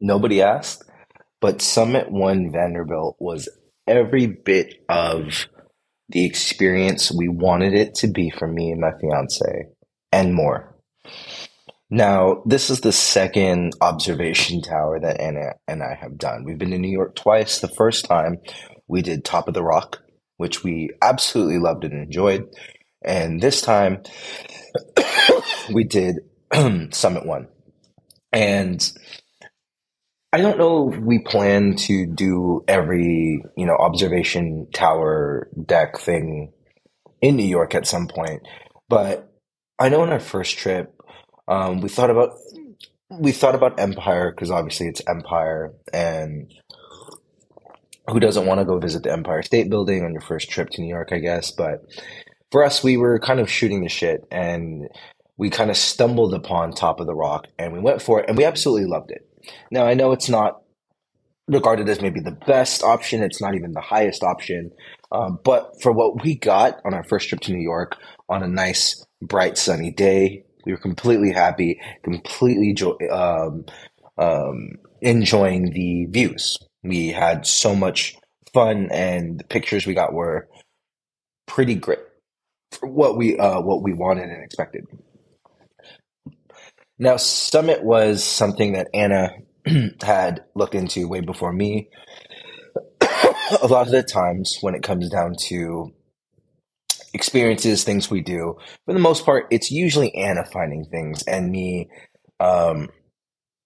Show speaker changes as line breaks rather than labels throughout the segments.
nobody asked, but Summit One Vanderbilt was every bit of the experience we wanted it to be for me and my fiance, and more. Now, this is the second observation tower that Anna and I have done. We've been to New York twice. The first time we did Top of the Rock, which we absolutely loved and enjoyed. And this time we did Summit One. And I don't know if we plan to do every, you know, observation tower deck thing in New York at some point, but I know on our first trip, um, we thought about we thought about Empire because obviously it's Empire, and who doesn't want to go visit the Empire State Building on your first trip to New York? I guess, but for us, we were kind of shooting the shit, and we kind of stumbled upon Top of the Rock, and we went for it, and we absolutely loved it. Now I know it's not regarded as maybe the best option; it's not even the highest option, um, but for what we got on our first trip to New York on a nice, bright, sunny day we were completely happy, completely jo- um, um, enjoying the views. We had so much fun, and the pictures we got were pretty great for what we uh, what we wanted and expected. Now, Summit was something that Anna had looked into way before me. a lot of the times, when it comes down to experiences, things we do. For the most part, it's usually Anna finding things and me um,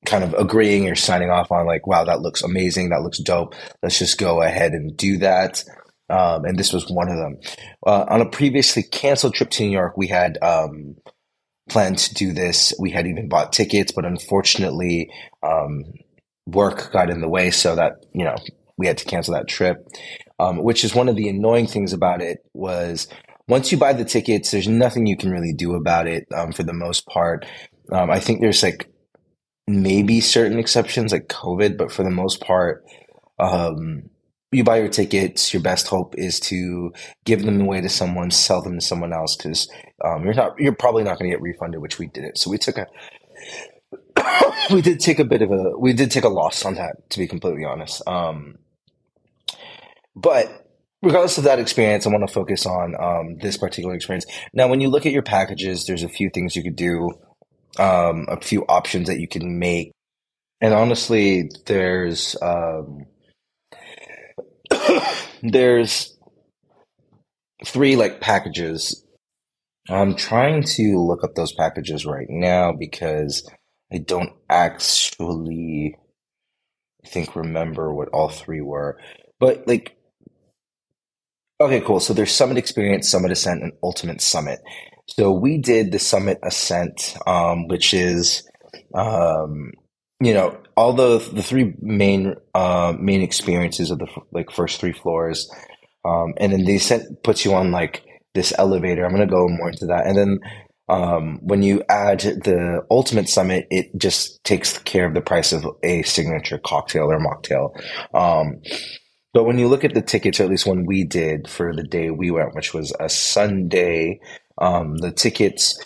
kind of agreeing or signing off on like, wow, that looks amazing, that looks dope. Let's just go ahead and do that. Um, and this was one of them. Uh, on a previously canceled trip to New York, we had um, planned to do this. We had even bought tickets, but unfortunately, um, work got in the way, so that you know we had to cancel that trip. Um, which is one of the annoying things about it was once you buy the tickets, there's nothing you can really do about it um, for the most part. Um, I think there's like maybe certain exceptions like COVID, but for the most part, um, you buy your tickets. Your best hope is to give them away to someone, sell them to someone else, because um, you're not you're probably not going to get refunded, which we didn't. So we took a we did take a bit of a we did take a loss on that, to be completely honest. Um, but regardless of that experience, I want to focus on um, this particular experience. Now, when you look at your packages, there's a few things you could do, um, a few options that you can make, and honestly, there's um, there's three like packages. I'm trying to look up those packages right now because I don't actually think remember what all three were. But like Okay, cool. So there's Summit Experience, Summit Ascent, and Ultimate Summit. So we did the Summit Ascent, um, which is, um, you know, all the the three main uh, main experiences of the like first three floors, um, and then they ascent puts you on like this elevator. I'm gonna go more into that, and then um, when you add the ultimate summit, it just takes care of the price of a signature cocktail or mocktail. Um, but when you look at the tickets, or at least when we did for the day we went, which was a Sunday, um, the tickets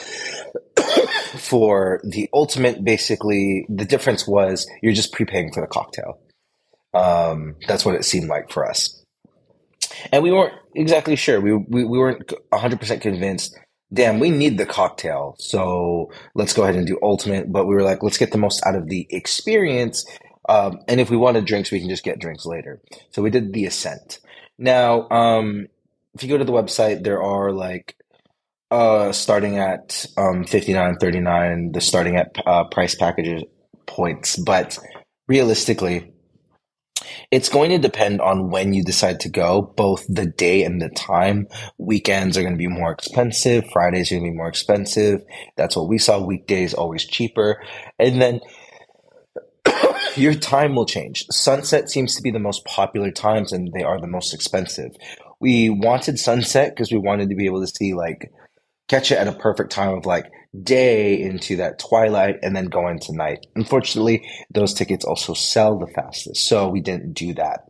for the ultimate, basically, the difference was you're just prepaying for the cocktail. Um, that's what it seemed like for us. And we weren't exactly sure. We, we, we weren't 100% convinced. Damn, we need the cocktail. So let's go ahead and do ultimate. But we were like, let's get the most out of the experience um, and if we wanted drinks, we can just get drinks later. So we did the ascent. Now, um, if you go to the website, there are like uh, starting at um, 59 39 the starting at uh, price packages points. But realistically it's going to depend on when you decide to go. Both the day and the time. Weekends are going to be more expensive. Fridays are going to be more expensive. That's what we saw. Weekdays always cheaper. And then your time will change. Sunset seems to be the most popular times and they are the most expensive. We wanted sunset because we wanted to be able to see like catch it at a perfect time of like day into that twilight and then go into night. Unfortunately, those tickets also sell the fastest, so we didn't do that.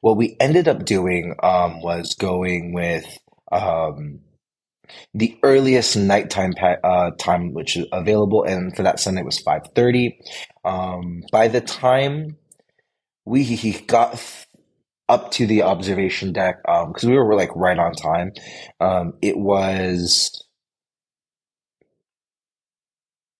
What we ended up doing um, was going with um, the earliest nighttime pa- uh, time which is available, and for that Sunday was five thirty. Um, by the time we got up to the observation deck, because um, we were like right on time, um, it was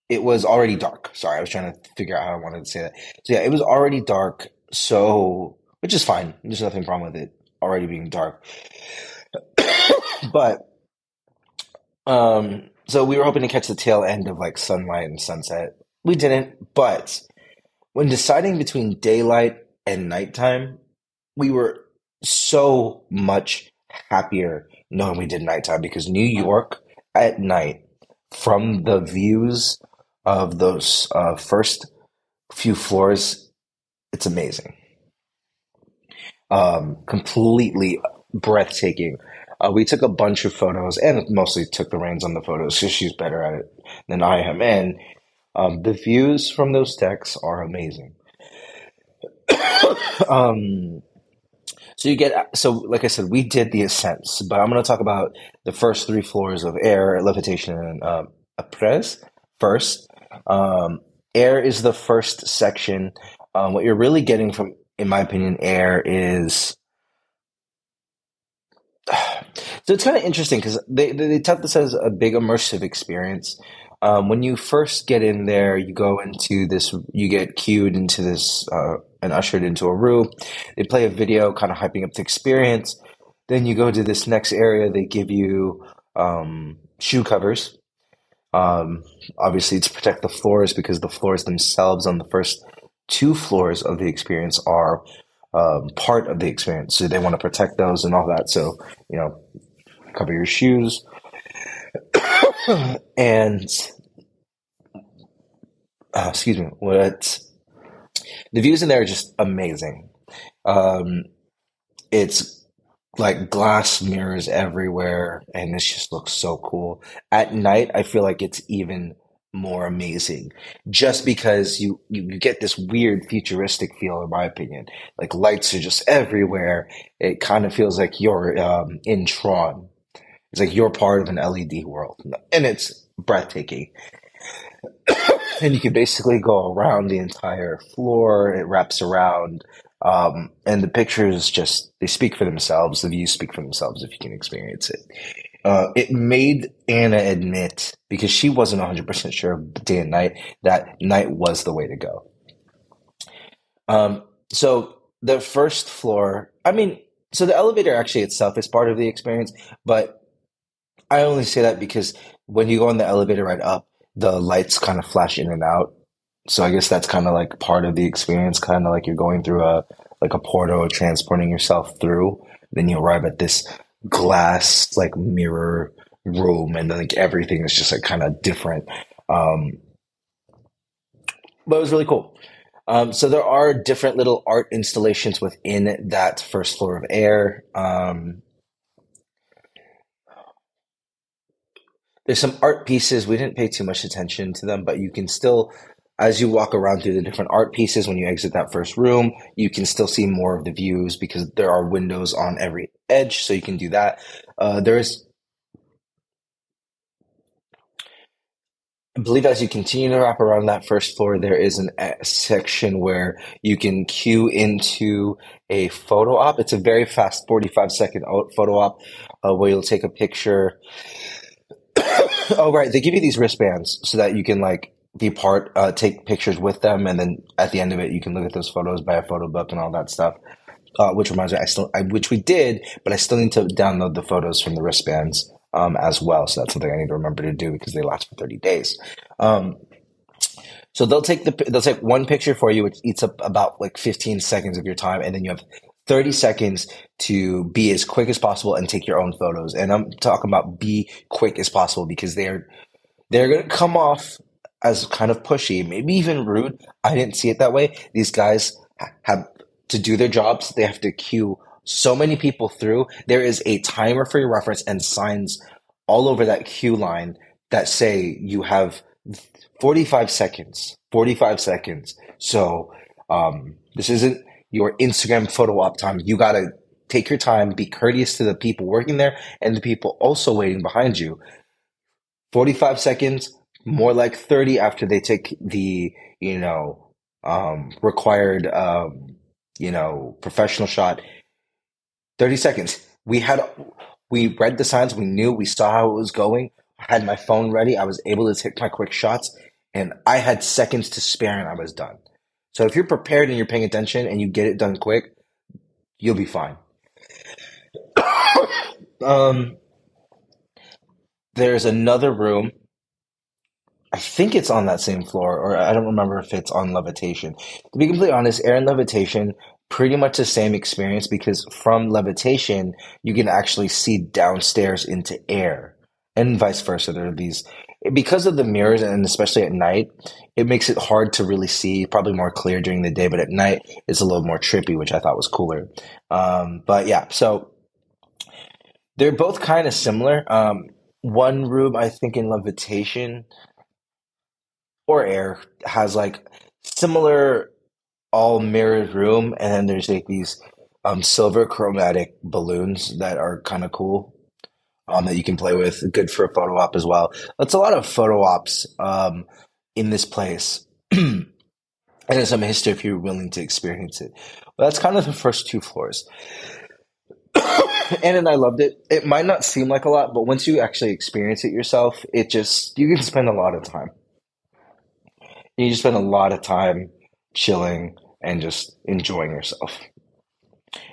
it was already dark. Sorry, I was trying to figure out how I wanted to say that. So yeah, it was already dark. So which is fine. There's nothing wrong with it already being dark. but um, so we were hoping to catch the tail end of like sunlight and sunset. We didn't, but when deciding between daylight and nighttime, we were so much happier knowing we did nighttime because New York at night, from the views of those uh, first few floors, it's amazing. Um, completely breathtaking. Uh, we took a bunch of photos and mostly took the reins on the photos because she's better at it than I am. And um, the views from those decks are amazing. um, so you get so like I said, we did the ascents, but I'm going to talk about the first three floors of air, levitation, and um, apres first. Um, air is the first section. Um, what you're really getting from, in my opinion, air is so it's kind of interesting because they, they, they tout this as a big immersive experience. Um, when you first get in there, you go into this, you get cued into this uh, and ushered into a room. They play a video kind of hyping up the experience. Then you go to this next area, they give you um, shoe covers. Um, obviously, to protect the floors because the floors themselves on the first two floors of the experience are um, part of the experience. So they want to protect those and all that. So, you know, cover your shoes. and, uh, excuse me, what the views in there are just amazing. Um, it's like glass mirrors everywhere, and this just looks so cool. At night, I feel like it's even more amazing just because you, you get this weird futuristic feel in my opinion. Like lights are just everywhere. It kind of feels like you're um, in tron. It's like you're part of an led world and it's breathtaking. And you can basically go around the entire floor. It wraps around um, and the pictures just they speak for themselves the views speak for themselves if you can experience it uh, it made Anna admit because she wasn't 100% sure day and night that night was the way to go. Um, so the first floor, I mean, so the elevator actually itself is part of the experience, but I only say that because when you go on the elevator right up, the lights kind of flash in and out. So I guess that's kind of like part of the experience, kind of like you're going through a like a portal or transporting yourself through. Then you arrive at this glass like mirror room and like everything is just like kind of different. Um, but it was really cool. Um, so there are different little art installations within that first floor of air. Um, there's some art pieces. We didn't pay too much attention to them, but you can still as you walk around through the different art pieces when you exit that first room, you can still see more of the views because there are windows on every edge, so you can do that. Uh, there is, I believe, as you continue to wrap around that first floor, there is an a section where you can queue into a photo op. It's a very fast, forty-five second photo op uh, where you'll take a picture. oh, right, they give you these wristbands so that you can like be part, uh, take pictures with them, and then at the end of it, you can look at those photos, buy a photo book, and all that stuff. Uh, which reminds me, I still, I, which we did, but I still need to download the photos from the wristbands um, as well. So that's something I need to remember to do because they last for thirty days. Um, so they'll take the they'll take one picture for you, which eats up about like fifteen seconds of your time, and then you have 30 seconds to be as quick as possible and take your own photos. And I'm talking about be quick as possible because they're they're going to come off as kind of pushy, maybe even rude. I didn't see it that way. These guys have to do their jobs. They have to queue so many people through. There is a timer for your reference and signs all over that queue line that say you have 45 seconds, 45 seconds. So, um, this isn't your Instagram photo op time. You gotta take your time, be courteous to the people working there and the people also waiting behind you. 45 seconds, more like 30 after they take the, you know, um, required, um, you know, professional shot. 30 seconds. We had, we read the signs. We knew, we saw how it was going. I had my phone ready. I was able to take my quick shots and I had seconds to spare and I was done. So if you're prepared and you're paying attention and you get it done quick, you'll be fine. um, there's another room. I think it's on that same floor, or I don't remember if it's on levitation. To be completely honest, air and levitation, pretty much the same experience because from levitation, you can actually see downstairs into air and vice versa. There are these because of the mirrors and especially at night, it makes it hard to really see. Probably more clear during the day, but at night it's a little more trippy, which I thought was cooler. Um, but yeah, so they're both kind of similar. Um, one room, I think, in levitation or air has like similar all mirrored room, and then there's like these um, silver chromatic balloons that are kind of cool um, that you can play with. Good for a photo op as well. That's a lot of photo ops um, in this place. and there's some history if you're willing to experience it. But that's kind of the first two floors. and, and I loved it. It might not seem like a lot, but once you actually experience it yourself, it just, you can spend a lot of time. You just spend a lot of time chilling and just enjoying yourself,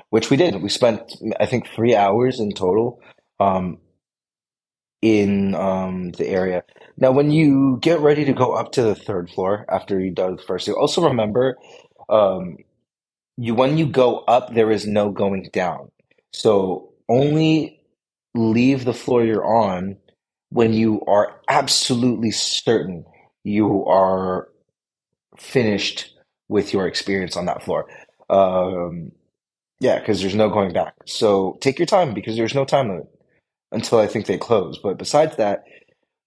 which we did. We spent, I think, three hours in total um, in um, the area. Now, when you get ready to go up to the third floor after you done the first, also remember um, you when you go up, there is no going down. So only leave the floor you're on when you are absolutely certain you are finished with your experience on that floor. Um, yeah, because there's no going back. So take your time because there's no time limit until I think they close. But besides that,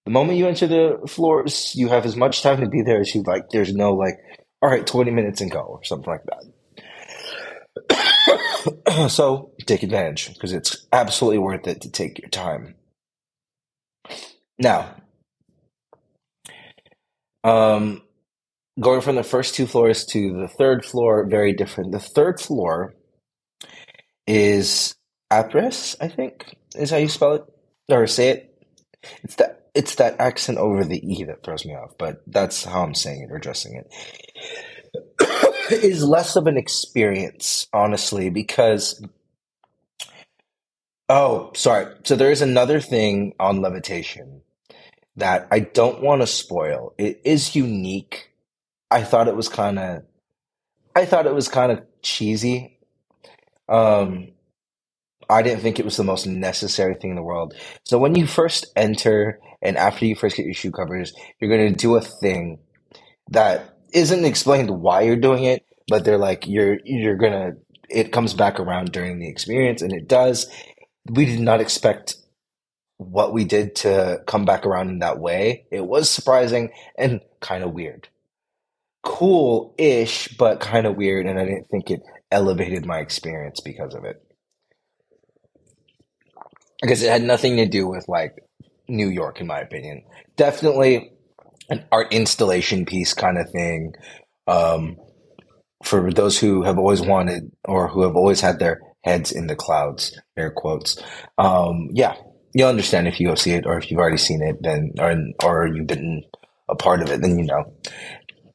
the moment you enter the floors, you have as much time to be there as you like. There's no like, all right, 20 minutes and go or something like that. so take advantage because it's absolutely worth it to take your time. Now, um, going from the first two floors to the third floor, very different. The third floor is Apres, I think is how you spell it or say it. It's that it's that accent over the e that throws me off, but that's how I'm saying it or addressing it. is less of an experience, honestly, because oh, sorry. So there is another thing on levitation that I don't want to spoil. It is unique. I thought it was kind of I thought it was kind of cheesy. Um I didn't think it was the most necessary thing in the world. So when you first enter and after you first get your shoe covers, you're going to do a thing that isn't explained why you're doing it, but they're like you're you're going to it comes back around during the experience and it does. We did not expect what we did to come back around in that way. It was surprising and kind of weird. Cool ish, but kind of weird. And I didn't think it elevated my experience because of it because it had nothing to do with like New York, in my opinion. Definitely an art installation piece kind of thing. Um, for those who have always wanted or who have always had their heads in the clouds, air quotes. Um, yeah, you'll understand if you go see it, or if you've already seen it, then or or you've been a part of it, then you know.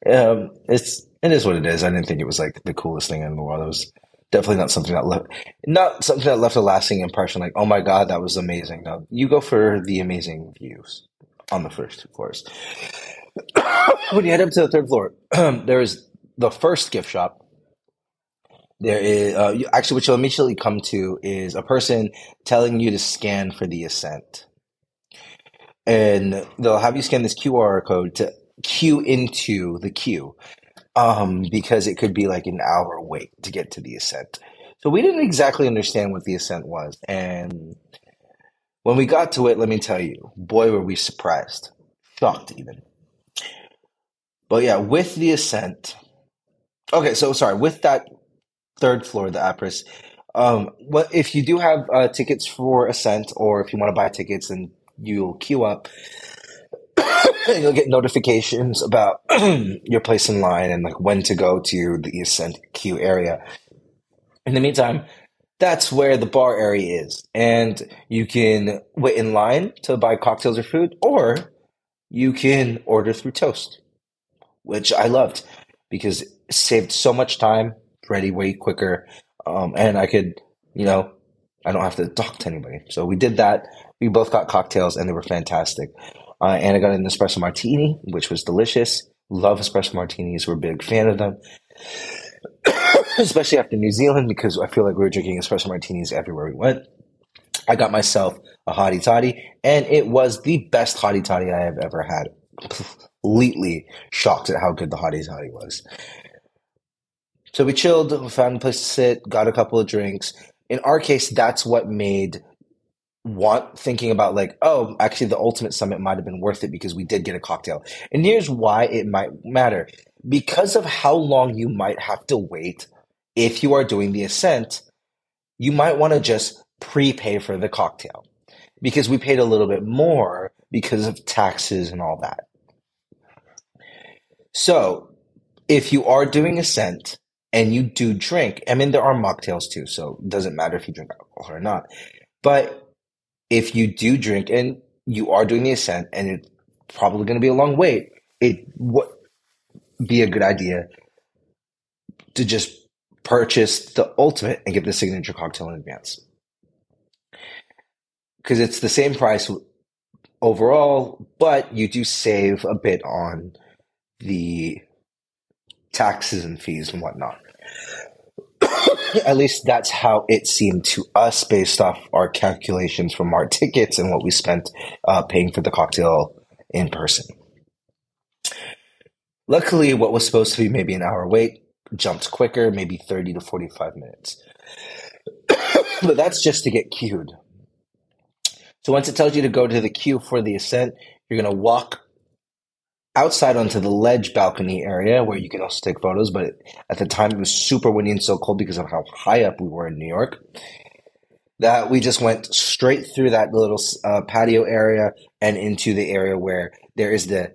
Um, it's it is what it is. I didn't think it was like the coolest thing in the world. It was definitely not something that left not something that left a lasting impression like oh my god that was amazing no you go for the amazing views on the first two floors when you head up to the third floor there is the first gift shop there is uh, actually what you'll immediately come to is a person telling you to scan for the ascent and they'll have you scan this qr code to queue into the queue um, because it could be like an hour wait to get to the ascent. So we didn't exactly understand what the ascent was. And when we got to it, let me tell you, boy, were we surprised, shocked even. But yeah, with the ascent, okay, so sorry, with that third floor, the Apres, Um, what if you do have uh, tickets for Ascent, or if you want to buy tickets, and you'll queue up, you'll get notifications about your place in line and like when to go to the Ascent queue area. In the meantime, that's where the bar area is, and you can wait in line to buy cocktails or food, or you can order through Toast, which I loved because it saved so much time, ready way quicker, um, and I could, you know, I don't have to talk to anybody. So we did that. We both got cocktails, and they were fantastic. Uh, and I got an espresso martini, which was delicious. Love espresso martinis. We're a big fan of them, especially after New Zealand because I feel like we were drinking espresso martinis everywhere we went. I got myself a hottie toddy, and it was the best hottie toddy I have ever had. Completely shocked at how good the hottie toddy was. So we chilled, found a place to sit, got a couple of drinks. In our case, that's what made want thinking about like, oh, actually the ultimate summit might have been worth it because we did get a cocktail. And here's why it might matter. Because of how long you might have to wait if you are doing the ascent, you might want to just prepay for the cocktail because we paid a little bit more because of taxes and all that. So, if you are doing ascent and you do drink, I mean, there are mocktails too, so it doesn't matter if you drink alcohol or not. But if you do drink and you are doing the ascent and it's probably going to be a long wait, it would be a good idea to just purchase the ultimate and get the signature cocktail in advance because it's the same price overall, but you do save a bit on the taxes and fees and whatnot. At least that's how it seemed to us based off our calculations from our tickets and what we spent uh, paying for the cocktail in person. Luckily, what was supposed to be maybe an hour wait jumped quicker, maybe 30 to 45 minutes. but that's just to get queued. So once it tells you to go to the queue for the ascent, you're going to walk outside onto the ledge balcony area where you can also take photos. But at the time, it was super windy and so cold because of how high up we were in New York that we just went straight through that little uh, patio area and into the area where there is the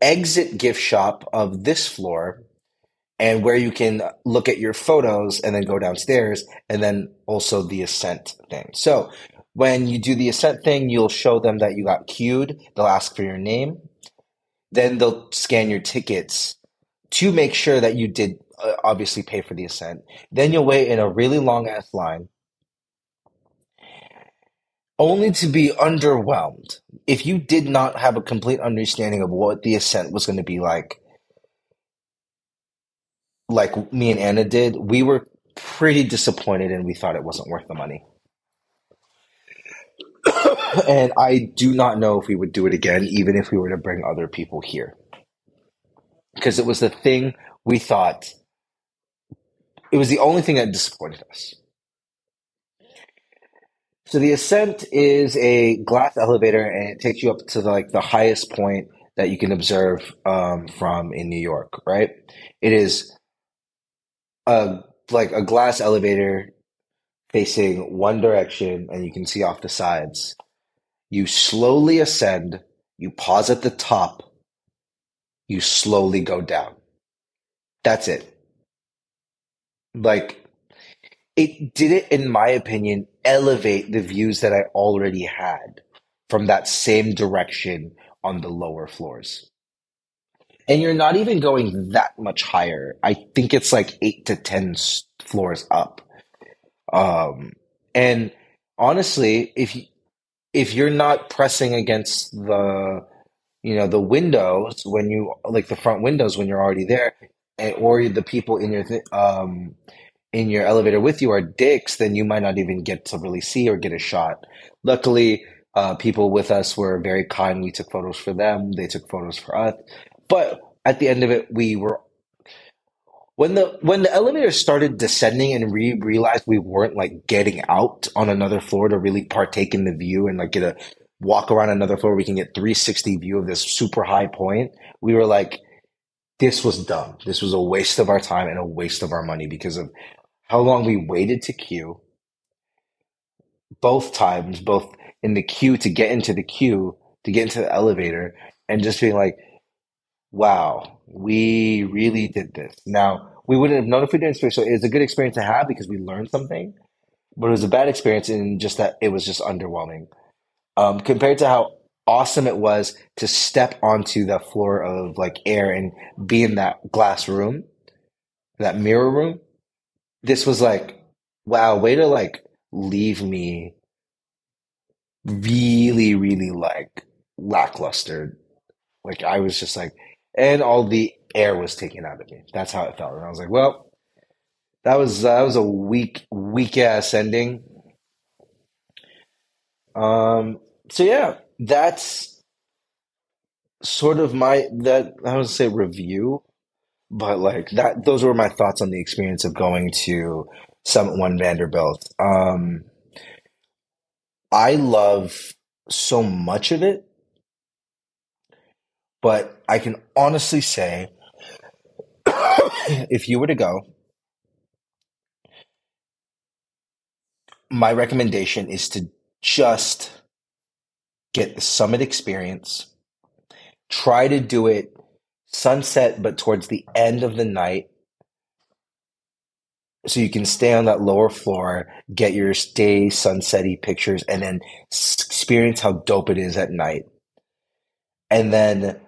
exit gift shop of this floor and where you can look at your photos and then go downstairs and then also the ascent thing. So when you do the ascent thing, you'll show them that you got queued. They'll ask for your name. Then they'll scan your tickets to make sure that you did uh, obviously pay for the ascent. Then you'll wait in a really long ass line only to be underwhelmed if you did not have a complete understanding of what the ascent was going to be like like me and anna did we were pretty disappointed and we thought it wasn't worth the money and I do not know if we would do it again, even if we were to bring other people here. Because it was the thing we thought, it was the only thing that disappointed us. So the ascent is a glass elevator and it takes you up to the, like the highest point that you can observe um, from in New York, right? It is a like a glass elevator facing one direction and you can see off the sides. You slowly ascend, you pause at the top, you slowly go down. That's it. Like, it did it, in my opinion, elevate the views that I already had from that same direction on the lower floors. And you're not even going that much higher. I think it's like eight to 10 floors up. Um, and honestly, if you, if you're not pressing against the, you know, the windows when you like the front windows when you're already there, and, or the people in your th- um in your elevator with you are dicks, then you might not even get to really see or get a shot. Luckily, uh, people with us were very kind. We took photos for them. They took photos for us. But at the end of it, we were when the when the elevator started descending and we realized we weren't like getting out on another floor to really partake in the view and like get a walk around another floor we can get 360 view of this super high point we were like this was dumb. This was a waste of our time and a waste of our money because of how long we waited to queue. Both times, both in the queue to get into the queue, to get into the elevator, and just being like, wow, we really did this. Now, we wouldn't have known if we didn't experience. So it's a good experience to have because we learned something, but it was a bad experience in just that it was just underwhelming um, compared to how awesome it was to step onto the floor of like air and be in that glass room, that mirror room. This was like, wow, way to like leave me really, really like lackluster. Like I was just like, and all the air was taken out of me. That's how it felt. And I was like, well, that was uh, that was a weak, weak ass ending. Um. So yeah, that's sort of my that I would say review, but like that. Those were my thoughts on the experience of going to Summit One Vanderbilt. Um. I love so much of it, but I can honestly say, if you were to go, my recommendation is to just get the summit experience. Try to do it sunset, but towards the end of the night so you can stay on that lower floor, get your stay sunsetty pictures, and then experience how dope it is at night. And then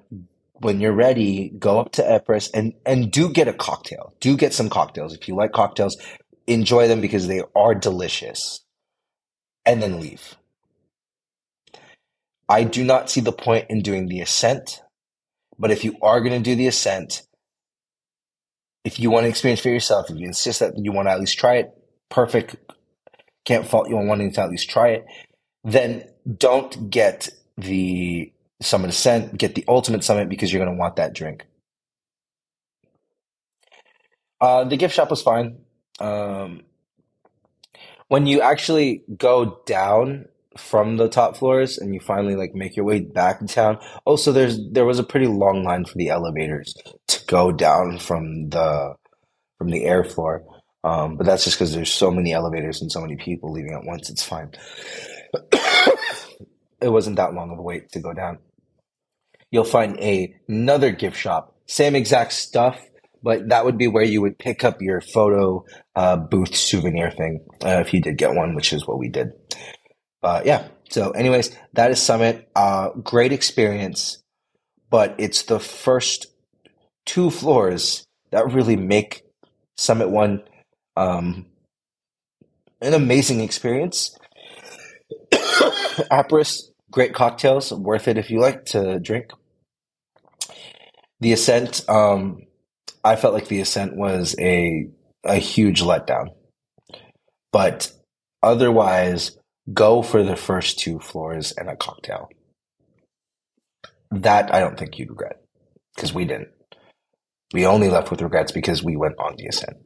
when you're ready, go up to Apres and and do get a cocktail. Do get some cocktails if you like cocktails. Enjoy them because they are delicious, and then leave. I do not see the point in doing the ascent, but if you are going to do the ascent, if you want to experience for yourself, if you insist that you want to at least try it, perfect. Can't fault you on wanting to at least try it. Then don't get the summit ascent, get the ultimate summit because you're going to want that drink. Uh, the gift shop was fine. Um, when you actually go down from the top floors and you finally like make your way back down. Also, there's there was a pretty long line for the elevators to go down from the from the air floor. Um, but that's just because there's so many elevators and so many people leaving at once. It's fine. it wasn't that long of a wait to go down. You'll find a, another gift shop, same exact stuff, but that would be where you would pick up your photo uh, booth souvenir thing uh, if you did get one, which is what we did. Uh, yeah. So, anyways, that is Summit. Uh, great experience, but it's the first two floors that really make Summit One um, an amazing experience. Apres, great cocktails, worth it if you like to drink. The Ascent, um, I felt like the Ascent was a a huge letdown, but otherwise go for the first two floors and a cocktail. That I don't think you'd regret because we didn't. We only left with regrets because we went on the ascent.